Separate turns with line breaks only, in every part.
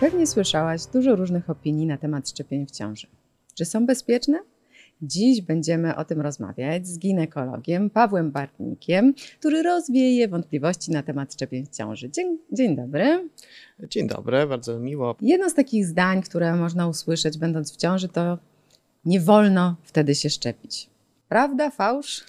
Pewnie słyszałaś dużo różnych opinii na temat szczepień w ciąży. Czy są bezpieczne? Dziś będziemy o tym rozmawiać z ginekologiem Pawłem Bartnikiem, który rozwieje wątpliwości na temat szczepień w ciąży. Dzień, dzień dobry.
Dzień dobry, bardzo miło.
Jedno z takich zdań, które można usłyszeć będąc w ciąży, to nie wolno wtedy się szczepić. Prawda, fałsz?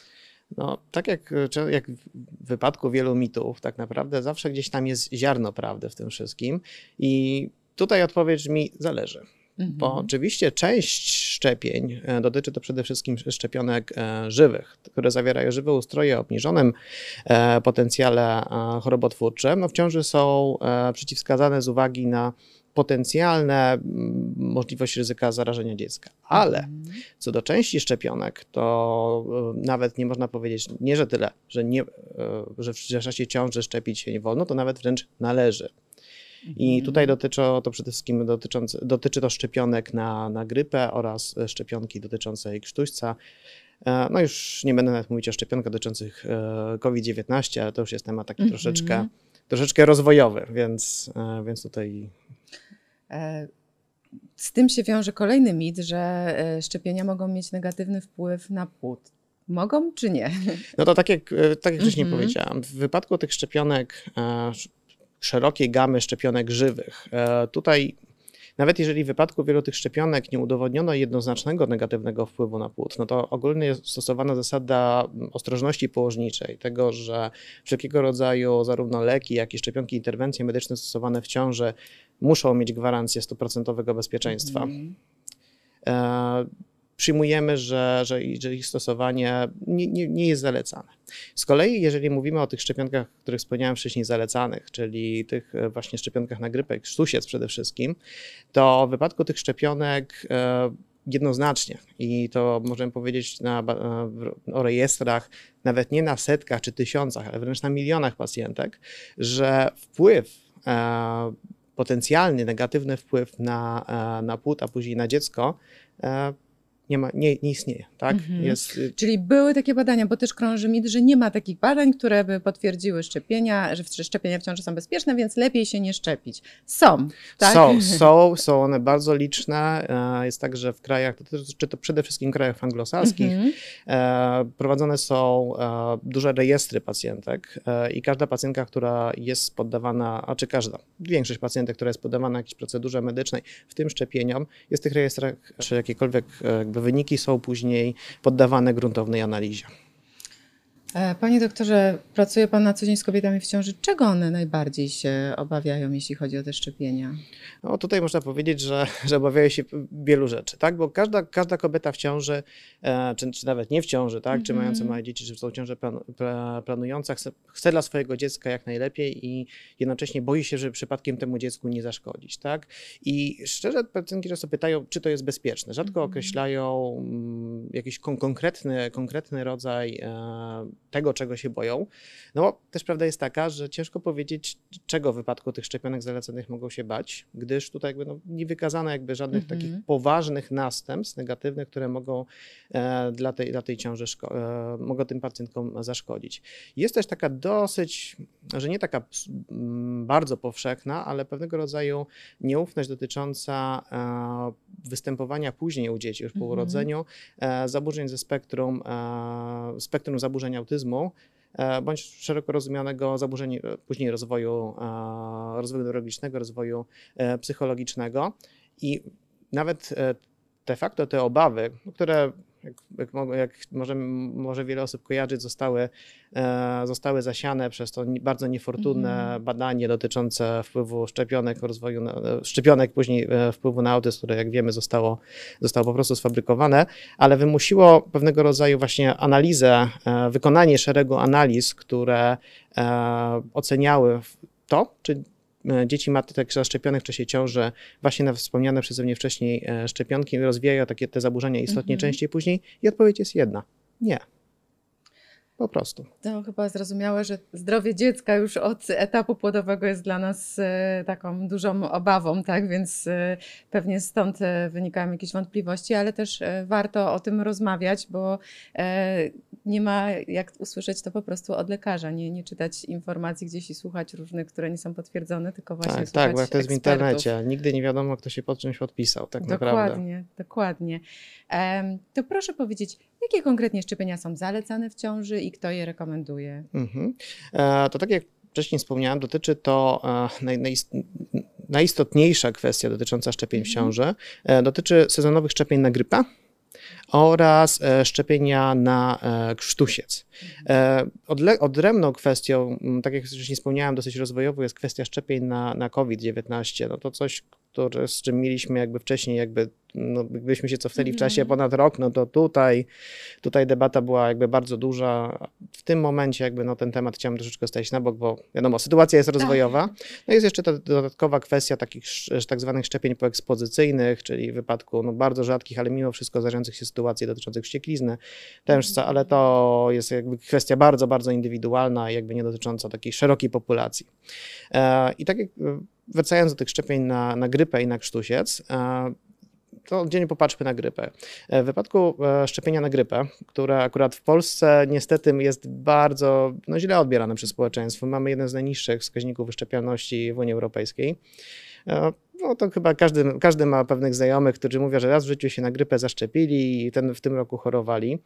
No, tak jak, jak w wypadku wielu mitów, tak naprawdę zawsze gdzieś tam jest ziarno prawdy w tym wszystkim. I tutaj odpowiedź mi zależy. Mhm. Bo oczywiście część szczepień e, dotyczy to przede wszystkim szczepionek e, żywych, które zawierają żywe ustroje o obniżonym e, potencjale chorobotwórczym. No, w ciąży są przeciwwskazane z uwagi na potencjalne możliwość ryzyka zarażenia dziecka. Ale mhm. co do części szczepionek, to nawet nie można powiedzieć, nie że tyle, że, nie, że w czasie ciąży szczepić się nie wolno, to nawet wręcz należy. I mhm. tutaj dotyczy to przede wszystkim dotyczące, dotyczy to szczepionek na, na grypę oraz szczepionki dotyczącej krztuśca. E, no już nie będę nawet mówić o szczepionkach dotyczących e, COVID-19, ale to już jest temat taki mhm. troszeczkę, troszeczkę rozwojowy, więc, e, więc tutaj...
Z tym się wiąże kolejny mit, że szczepienia mogą mieć negatywny wpływ na płód. Mogą czy nie?
No to tak jak, tak jak wcześniej mm -hmm. powiedziałam, w wypadku tych szczepionek szerokiej gamy szczepionek żywych. E, tutaj nawet jeżeli w wypadku wielu tych szczepionek nie udowodniono jednoznacznego negatywnego wpływu na płód, no to ogólnie jest stosowana zasada ostrożności położniczej, tego, że wszelkiego rodzaju zarówno leki, jak i szczepionki, interwencje medyczne stosowane w ciąży muszą mieć gwarancję stuprocentowego bezpieczeństwa. Mm przyjmujemy, że, że, że ich stosowanie nie, nie, nie, jest zalecane. Z kolei, jeżeli mówimy o tych szczepionkach, których wspomniałem wcześniej, zalecanych, czyli tych e, właśnie szczepionkach na grypę, sztusiec przede wszystkim, to w wypadku tych szczepionek e, jednoznacznie i to możemy powiedzieć na, e, o rejestrach, nawet nie na setkach czy tysiącach, ale wręcz na milionach pacjentek, że wpływ potencjalny negatywny wpływ na, na płód, a później na dziecko nie, ma, nie, nie istnieje. Tak? Mhm.
Jest... Y, Czyli były takie badania, bo też krąży mit, że nie ma takich badań, które by potwierdziły szczepienia, że szczepienia w ciąży są bezpieczne, więc lepiej się nie szczepić. Są, tak?
Są, są, są one bardzo liczne. E, jest tak, że w krajach, czy to przede wszystkim w krajach anglosaskich, mhm. E, prowadzone są e, duże rejestry pacjentek i każda pacjentka, która jest poddawana, a czy każda, większość pacjentek, która jest poddawana jakiejś procedurze medycznej, w tym szczepieniom, jest w tych rejestrach, czy jakiekolwiek jakby wyniki są później poddawane gruntownej analizie.
E, panie doktorze, pracuje Pan na co dzień z kobietami w ciąży. Czego one najbardziej się obawiają, jeśli chodzi o te szczepienia?
No tutaj można powiedzieć, że, że obawiają się wielu rzeczy, tak? Bo każda, każda kobieta w ciąży, e, czy, czy nawet nie w ciąży, tak? Mm -hmm. Czy mająca małe dzieci, czy są ciąże plan, planująca, chce, chce dla swojego dziecka jak najlepiej i jednocześnie boi się, że przypadkiem temu dziecku nie zaszkodzić, tak? I szczerze pacjentki często pytają, czy to jest bezpieczne. Rzadko mm -hmm. określają jakiś kon konkretny, konkretny rodzaj e, tego, czego się boją. No bo też prawda jest taka, że ciężko powiedzieć, czego w wypadku tych szczepionek zalecanych mogą się bać, gdyż tutaj jakby no, nie wykazano jakby żadnych mm -hmm. takich poważnych następstw negatywnych, które mogą e, dla, tej, dla tej ciąży, e, mogą tym pacjentkom zaszkodzić. Jest też taka dosyć, że nie taka bardzo powszechna, ale pewnego rodzaju nieufność dotycząca e, występowania później u dzieci już po mm -hmm. urodzeniu e, zaburzeń ze spektrum, e, spektrum zaburzeń autyzmu, autyzmu, e, bądź szeroko rozumianego zaburzeń e, później rozwoju, e, rozwoju neurologicznego, rozwoju psychologicznego. I nawet de facto te obawy, które jak, jak, jak może, może wiele osób kojarzyć, zostały, e, zostały zasiane przez to bardzo niefortunne mm. badanie dotyczące wpływu szczepionek, rozwoju, na, szczepionek, później e, wpływu na autyzm, które jak wiemy zostało, zostało po prostu sfabrykowane, ale wymusiło pewnego rodzaju właśnie analizę, e, wykonanie szeregu analiz, które e, oceniały to, czy E, dzieci matek zaszczepionych w czasie ciąży, właśnie na wspomniane przeze mnie wcześniej e, szczepionki rozwijają takie te zaburzenia istotnie mhm. częściej później? I odpowiedź jest jedna. Nie. Po prostu.
To chyba zrozumiałe, że zdrowie dziecka już od etapu płodowego jest dla nas e, taką dużą obawą, tak? Więc e, pewnie stąd e, wynikają jakieś wątpliwości, ale też warto o tym rozmawiać, bo nie ma jak usłyszeć to po prostu od lekarza, nie, nie czytać informacji gdzieś i słuchać różnych, które nie są potwierdzone, tylko właśnie
Tak,
słuchać
tak, bo jak to jest w
ekspertów.
internecie. Nigdy nie wiadomo, kto się pod czymś podpisał, tak naprawdę.
Dokładnie, dokładnie. To proszę powiedzieć, jakie konkretnie szczepienia są zalecane w ciąży i kto je rekomenduje?
Mhm. E, To tak jak wcześniej wspomniałem, dotyczy to e, naj, najist- najistotniejsza kwestia dotycząca szczepień w
Mhm.
ciąży. e, Dotyczy sezonowych szczepień na grypę oraz e, szczepienia na e, krztusiec. E, Odle- odrębną kwestią, m, tak jak wcześniej wspomniałem, dosyć rozwojową jest kwestia szczepień na, na COVID-19. No to coś, które, z czym mieliśmy jakby wcześniej, jakby, no, gdybyśmy się cofnęli w czasie
Mhm.
ponad rok, no to tutaj, tutaj debata była jakby bardzo duża. W tym momencie jakby no, ten temat chciałem troszeczkę stać na bok, bo wiadomo, sytuacja jest rozwojowa. No jest jeszcze ta dodatkowa kwestia takich tak zwanych szczepień poekspozycyjnych, czyli w wypadku no, bardzo rzadkich, ale mimo wszystko zdarzających się sytuacji dotyczących wścieklizny, tężca, ale to jest jakby kwestia bardzo, bardzo indywidualna i jakby nie dotycząca takiej szerokiej populacji. E, I tak jak wracając do tych szczepień na, na grypę i na krztusiec, e, to oddzielnie popatrzmy na grypę. E, W wypadku e, szczepienia na grypę, które akurat w Polsce niestety jest bardzo no, źle odbierane przez społeczeństwo, mamy jeden z najniższych wskaźników wyszczepialności w Unii Europejskiej. E, No to chyba każdy, każdy ma pewnych znajomych, którzy mówią, że raz w życiu się na grypę zaszczepili i ten, w tym roku chorowali.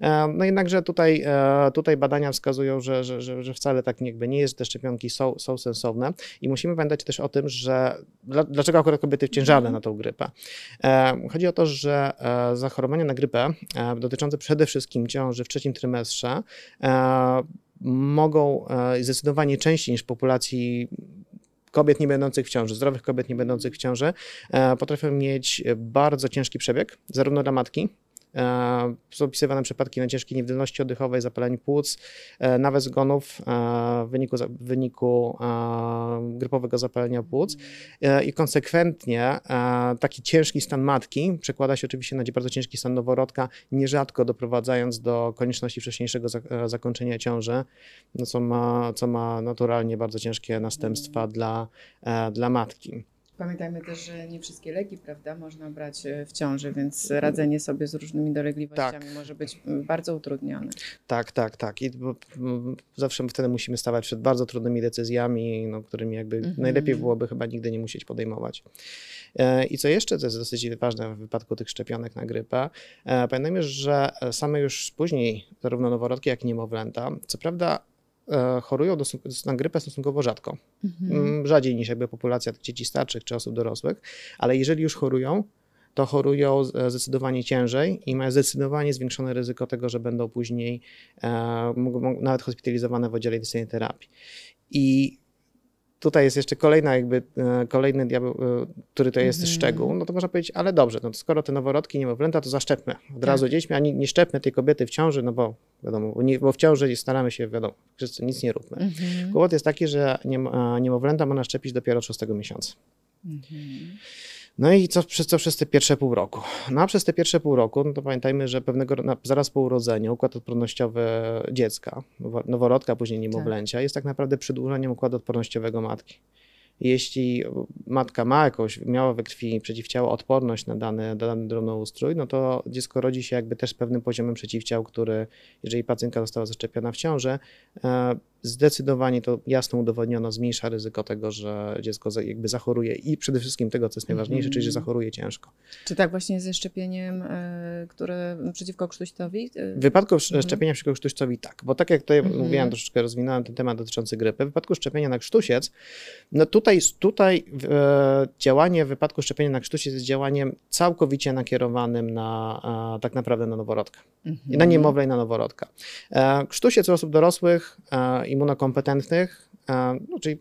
E, No jednakże tutaj, e, tutaj badania wskazują, że, że, że, że wcale tak jakby nie jest, że te szczepionki są, są sensowne i musimy pamiętać też o tym, że dla, dlaczego akurat kobiety ciężarne na tą grypę. Chodzi o to, że zachorowania na grypę dotyczące przede wszystkim ciąży w trzecim trymestrze mogą zdecydowanie częściej niż w populacji kobiet nie będących w ciąży, zdrowych kobiet nie będących w ciąży, e, potrafią mieć bardzo ciężki przebieg, zarówno dla matki, są opisywane przypadki na ciężkiej niewydolności oddechowej, zapaleniu płuc, e, nawet zgonów e, w wyniku, w wyniku e, grypowego zapalenia płuc E, i konsekwentnie e, taki ciężki stan matki przekłada się oczywiście na bardzo ciężki stan noworodka, nierzadko doprowadzając do konieczności wcześniejszego zak- e, zakończenia ciąży, co, ma, co ma naturalnie bardzo ciężkie następstwa dla, e, dla matki.
Pamiętajmy też, że nie wszystkie leki, prawda, można brać e, w ciąży, więc radzenie sobie z różnymi dolegliwościami
Tak.
może być bardzo utrudnione.
Tak, tak, tak. I zawsze wtedy musimy stawać przed bardzo trudnymi decyzjami, no, którymi jakby
Mhm.
najlepiej byłoby chyba nigdy nie musieć podejmować. E, I co jeszcze, co jest dosyć ważne w wypadku tych szczepionek na grypę, e, pamiętajmy, że same już później zarówno noworodki, jak i niemowlęta, co prawda chorują dosu- na grypę stosunkowo rzadko,
Mhm.
Mm, rzadziej niż jakby populacja tych dzieci starszych czy osób dorosłych, ale jeżeli już chorują, to chorują e, zdecydowanie ciężej i mają zdecydowanie zwiększone ryzyko tego, że będą później e, nawet hospitalizowane w oddziale intensywnej terapii. I tutaj jest jeszcze kolejna jakby, e, kolejny diabeł, e, który to jest
Mhm.
szczegół, no to można powiedzieć, ale dobrze, no to skoro te noworodki, niemowlęta, to zaszczepmy od razu dziećmi, a nie, nie szczepmy tej kobiety w ciąży, no bo wiadomo, bo w ciąży staramy się, wiadomo, wszyscy nic nie róbmy.
Mhm.
Kłopot jest taki, że niem, niemowlęta można szczepić dopiero od szóstego miesiąca.
Mhm.
No i co przez, co przez te pierwsze pół roku? No a przez te pierwsze pół roku, no to pamiętajmy, że pewnego zaraz po urodzeniu układ odpornościowy dziecka, nowo- noworodka, później niemowlęcia, jest tak naprawdę przedłużeniem układu odpornościowego matki. Jeśli matka ma jakąś, miała we krwi przeciwciało, odporność na dany, na dany drobnoustrój, no to dziecko rodzi się jakby też z pewnym poziomem przeciwciał, który, jeżeli pacjentka została zaszczepiona w ciąży, e, zdecydowanie to jasno udowodniono, zmniejsza ryzyko tego, że dziecko jakby zachoruje i przede wszystkim tego, co jest najważniejsze,
Mhm.
czyli że zachoruje ciężko.
Czy tak właśnie ze szczepieniem, e, które przeciwko krztuścowi? e,
W wypadku
Mhm.
szczepienia przeciwko krztuścowi tak, bo tak jak tutaj
Mhm.
mówiłem, troszeczkę rozwinąłem ten temat dotyczący grypy, w wypadku szczepienia na krztusiec, no tutaj, tutaj e, działanie w wypadku szczepienia na krztusiec jest działaniem całkowicie nakierowanym na e, tak naprawdę na noworodka.
Mhm.
I na niemowlę i na noworodka. E, Krztusiec u osób dorosłych, e, immunokompetentnych, e, no, czyli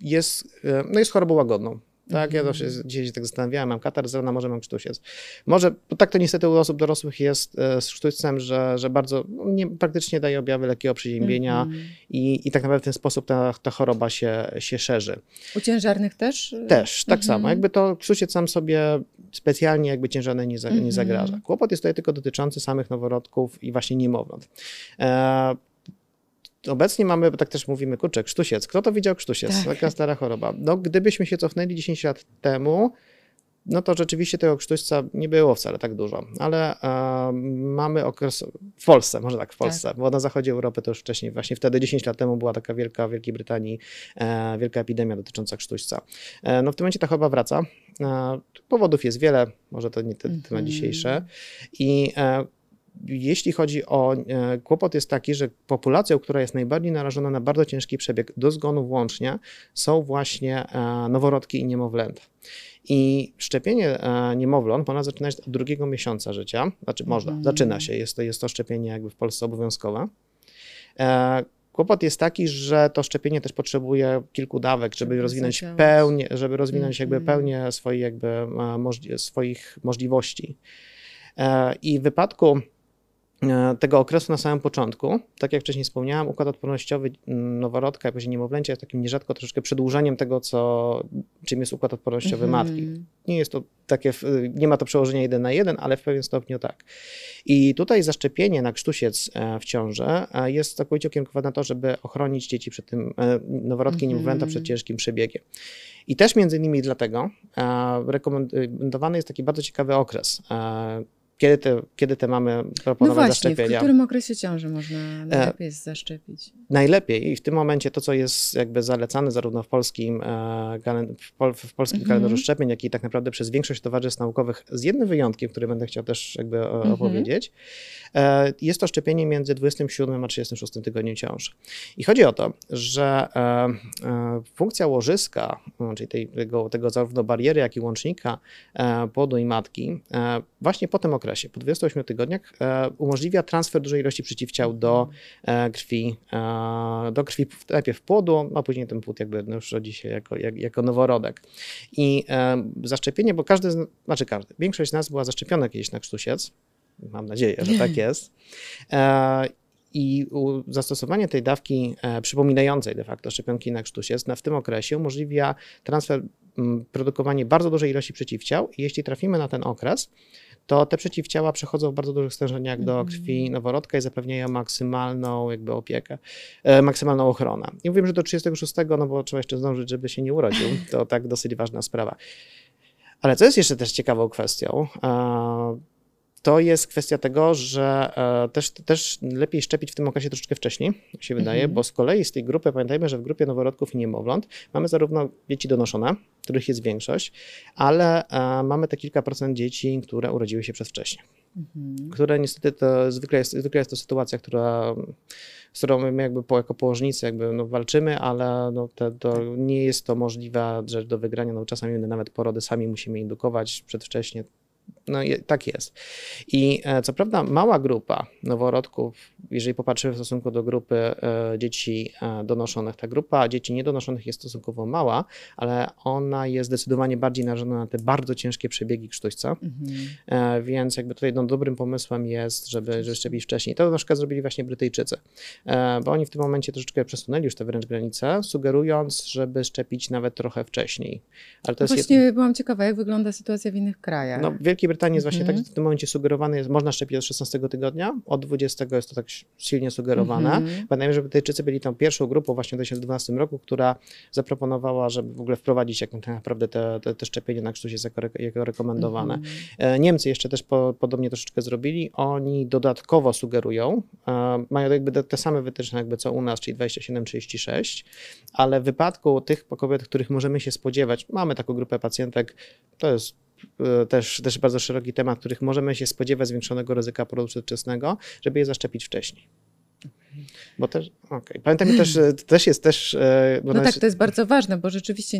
jest, e, no jest chorobą łagodną. Tak, ja zawsze dzisiaj się tak zastanawiałem, mam katar, z rana może mam krztusiec. Może, bo tak to niestety u osób dorosłych jest e, z krztuścem, że, że bardzo, no, nie, praktycznie daje objawy lekkiego przeziębienia
Mhm.
i, i tak naprawdę w ten sposób ta, ta choroba się, się szerzy.
U ciężarnych też?
Też, tak
Mhm.
samo. Jakby to krztusiec sam sobie specjalnie jakby ciężarne nie, za, nie
Mhm.
zagraża. Kłopot jest tutaj tylko dotyczący samych noworodków i właśnie niemowląt. E, obecnie mamy, bo tak też mówimy, kurczę, krztusiec. Kto to widział krztusiec?
Tak.
Taka stara choroba. No, gdybyśmy się cofnęli 10 lat temu, no to rzeczywiście tego krztuśca nie było wcale tak dużo, ale e, mamy okres w Polsce, może tak w Polsce, bo na zachodzie Europy to już wcześniej, właśnie wtedy 10 lat temu była taka wielka w Wielkiej Brytanii e, wielka epidemia dotycząca krztuśca. E, no w tym momencie ta choroba wraca. E, powodów jest wiele, może to nie temat
Mhm.
dzisiejszy. I e, jeśli chodzi o e, kłopot jest taki, że populacją, która jest najbardziej narażona na bardzo ciężki przebieg do zgonu włącznie, są właśnie e, noworodki i niemowlęta. I szczepienie e, niemowląt można zaczynać od drugiego miesiąca życia, znaczy można,
Mhm.
zaczyna się, jest to, jest to szczepienie jakby w Polsce obowiązkowe. Kłopot jest taki, że to szczepienie też potrzebuje kilku dawek, żeby rozwinąć pełnię, żeby rozwinąć jakby
Mhm.
pełnię swoich, jakby, możli- swoich możliwości. I w wypadku tego okresu na samym początku, tak jak wcześniej wspomniałem, układ odpornościowy m, noworodka, jakoś niemowlęcia jest takim nierzadko troszeczkę przedłużeniem tego, co, czym jest układ odpornościowy
Mhm.
matki. Nie jest to takie, nie ma to przełożenia jeden na jeden, ale w pewien stopniu tak. I tutaj zaszczepienie na krztusiec e, w ciąży e, jest całkowicie ukierunkowane na to, żeby ochronić dzieci przed tym, e, noworodki i
Mhm.
niemowlęta przed ciężkim przebiegiem. I też między innymi dlatego e, rekomendowany jest taki bardzo ciekawy okres. E, kiedy te, kiedy te mamy
No
proponować
właśnie, w
zaszczepienia?
którym okresie ciąży można najlepiej jest zaszczepić?
Najlepiej i w tym momencie to, co jest jakby zalecane zarówno w polskim, e, w pol, w polskim
Mhm.
kalendarzu szczepień, jak i tak naprawdę przez większość towarzystw naukowych, z jednym wyjątkiem, który będę chciał też jakby e,
Mhm.
opowiedzieć, e, jest to szczepienie między 27 a 36 tygodniem ciąży. I chodzi o to, że e, e, funkcja łożyska, e, czyli tego, tego zarówno bariery, jak i łącznika e, płodu i matki, e, właśnie po tym okresie, po 28 tygodniach, e, umożliwia transfer dużej ilości przeciwciał do e, krwi, e, do krwi w- najpierw płodu, a później ten płód jakby no już rodzi się jako, jak, jako noworodek. I zaszczepienie, bo każdy, z- znaczy każdy, większość z nas była zaszczepiona kiedyś na krztusiec, mam nadzieję, że tak jest. I zastosowanie tej dawki przypominającej de facto szczepionki na krztusiec na, w tym okresie umożliwia transfer, produkowanie bardzo dużej ilości przeciwciał i jeśli trafimy na ten okres, to te przeciwciała przechodzą w bardzo dużych stężeniach do
Mhm.
krwi noworodka i zapewniają maksymalną jakby opiekę, e, maksymalną ochronę. I mówimy, że do 36, no bo trzeba jeszcze zdążyć, żeby się nie urodził. To tak dosyć ważna sprawa. Ale co jest jeszcze też ciekawą kwestią, e, to jest kwestia tego, że e, też, też lepiej szczepić w tym okresie troszeczkę wcześniej, się wydaje,
Mhm.
bo z kolei z tej grupy, pamiętajmy, że w grupie noworodków i niemowląt mamy zarówno dzieci donoszone, których jest większość, ale e, mamy te kilka procent dzieci, które urodziły się przedwcześnie
Mhm.
które niestety to zwykle jest, zwykle jest to sytuacja, która, z którą my jakby po, jako położnicy jakby no walczymy, ale no te, to nie jest to możliwa rzecz do wygrania. No czasami nawet porody sami musimy indukować przedwcześnie. No i tak jest. I e, co prawda mała grupa noworodków, jeżeli popatrzymy w stosunku do grupy e, dzieci e, donoszonych, ta grupa dzieci niedonoszonych jest stosunkowo mała, ale ona jest zdecydowanie bardziej narażona na te bardzo ciężkie przebiegi krztuśca.
Mhm.
E, Więc jakby tutaj no, dobrym pomysłem jest, żeby, szczepić wcześniej. To na przykład zrobili właśnie Brytyjczycy, e, bo oni w tym momencie troszeczkę przesunęli już te wręcz granice, sugerując, żeby szczepić nawet trochę wcześniej. Ale to jest jed-
Właśnie byłam ciekawa, jak wygląda sytuacja w innych krajach.
no, w Wielkiej Brytanii jest właśnie
Mhm.
tak, że w tym momencie sugerowane jest, można szczepić od 16 tygodnia, od 20 jest to tak silnie sugerowane.
Mhm.
Pamiętajmy, że Brytyjczycy byli tą pierwszą grupą właśnie w 2012 roku, która zaproponowała, żeby w ogóle wprowadzić jak tak naprawdę te, te, te szczepienie na krztuś jest jako, re- jako rekomendowane.
Mhm.
E, Niemcy jeszcze też po, podobnie troszeczkę zrobili. Oni dodatkowo sugerują, e, mają jakby te, te same wytyczne jakby co u nas, czyli 27-36, ale w wypadku tych kobiet, których możemy się spodziewać, mamy taką grupę pacjentek, to jest też, też bardzo szeroki temat, których możemy się spodziewać zwiększonego ryzyka porodu przedwczesnego, żeby je zaszczepić wcześniej. Bo też, okej. Pamiętajmy też, też jest też... e,
No
nas-
tak, to jest bardzo ważne, bo rzeczywiście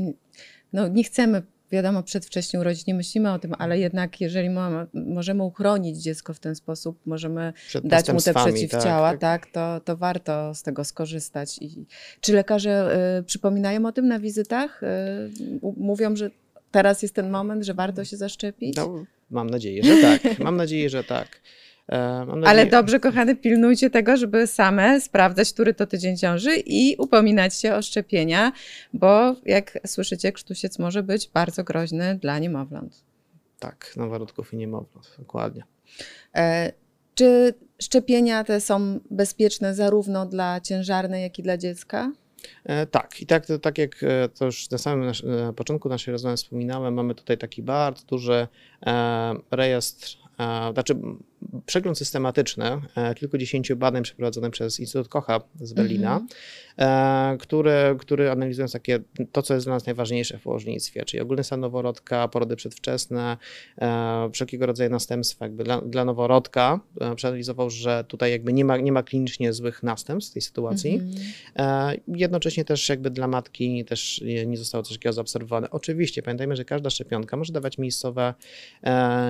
no, nie chcemy, wiadomo, przedwcześnie urodzić, nie myślimy o tym, ale jednak jeżeli mamy, możemy uchronić dziecko w ten sposób, możemy
przed
dać mu te
następstwami,
przeciwciała,
tak,
tak, to, to warto z tego skorzystać. I, czy lekarze y, przypominają o tym na wizytach? Y, mówią, że teraz jest ten moment, że warto się zaszczepić?
No, mam nadzieję, że tak. Mam nadzieję, że tak. E, Mam
Ale
nadzieję-
dobrze, kochany, pilnujcie tego, żeby same sprawdzać, który to tydzień ciąży i upominać się o szczepienia, bo jak słyszycie, krztusiec może być bardzo groźny dla niemowląt.
Tak, noworodków i niemowląt, dokładnie.
E, czy szczepienia te są bezpieczne zarówno dla ciężarnej, jak i dla dziecka?
E, tak, i tak, tak jak e, to już na samym nasz, na początku naszej rozmowy wspominałem, mamy tutaj taki bardzo duży e, rejestr, znaczy przegląd systematyczny e, kilkudziesięciu badań przeprowadzonych przez Instytut Kocha z Berlina,
Mhm.
e, który, który analizując takie, to, co jest dla nas najważniejsze w położnictwie, czyli ogólny stan noworodka, porody przedwczesne, e, wszelkiego rodzaju następstwa jakby dla, dla noworodka, przeanalizował, że tutaj jakby nie ma, nie ma klinicznie złych następstw w tej sytuacji.
Mhm.
E, Jednocześnie też jakby dla matki też nie zostało coś takiego zaobserwowane. Oczywiście pamiętajmy, że każda szczepionka może dawać miejscowe,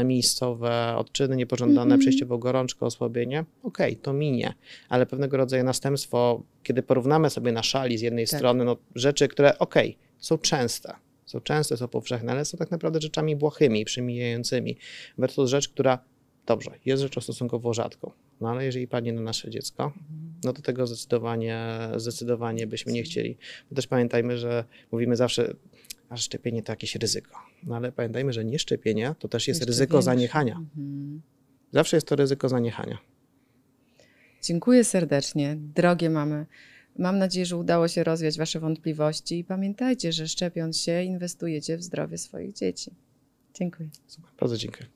miejscowe odczyny niepożądane,
Mhm.
Przejściową gorączkę, osłabienie. Okej, to minie, ale pewnego rodzaju następstwo, kiedy porównamy sobie na szali z jednej
Tak.
strony, no, rzeczy, które okej, są częste, są częste, są powszechne, ale są tak naprawdę rzeczami błahymi, przemijającymi, versus rzecz, która Dobrze, jest rzeczą stosunkowo rzadką, no ale jeżeli padnie na nasze dziecko, no to tego zdecydowanie, zdecydowanie byśmy nie chcieli. Bo też pamiętajmy, że mówimy zawsze, a szczepienie to jakieś ryzyko. No ale pamiętajmy, że nieszczepienie to też jest
Jeszcze
ryzyko
większe.
zaniechania.
Mhm.
Zawsze jest to ryzyko zaniechania.
Dziękuję serdecznie, drogie mamy. Mam nadzieję, że udało się rozwiać Wasze wątpliwości i pamiętajcie, że szczepiąc się, inwestujecie w zdrowie swoich dzieci. Dziękuję.
Super, bardzo dziękuję.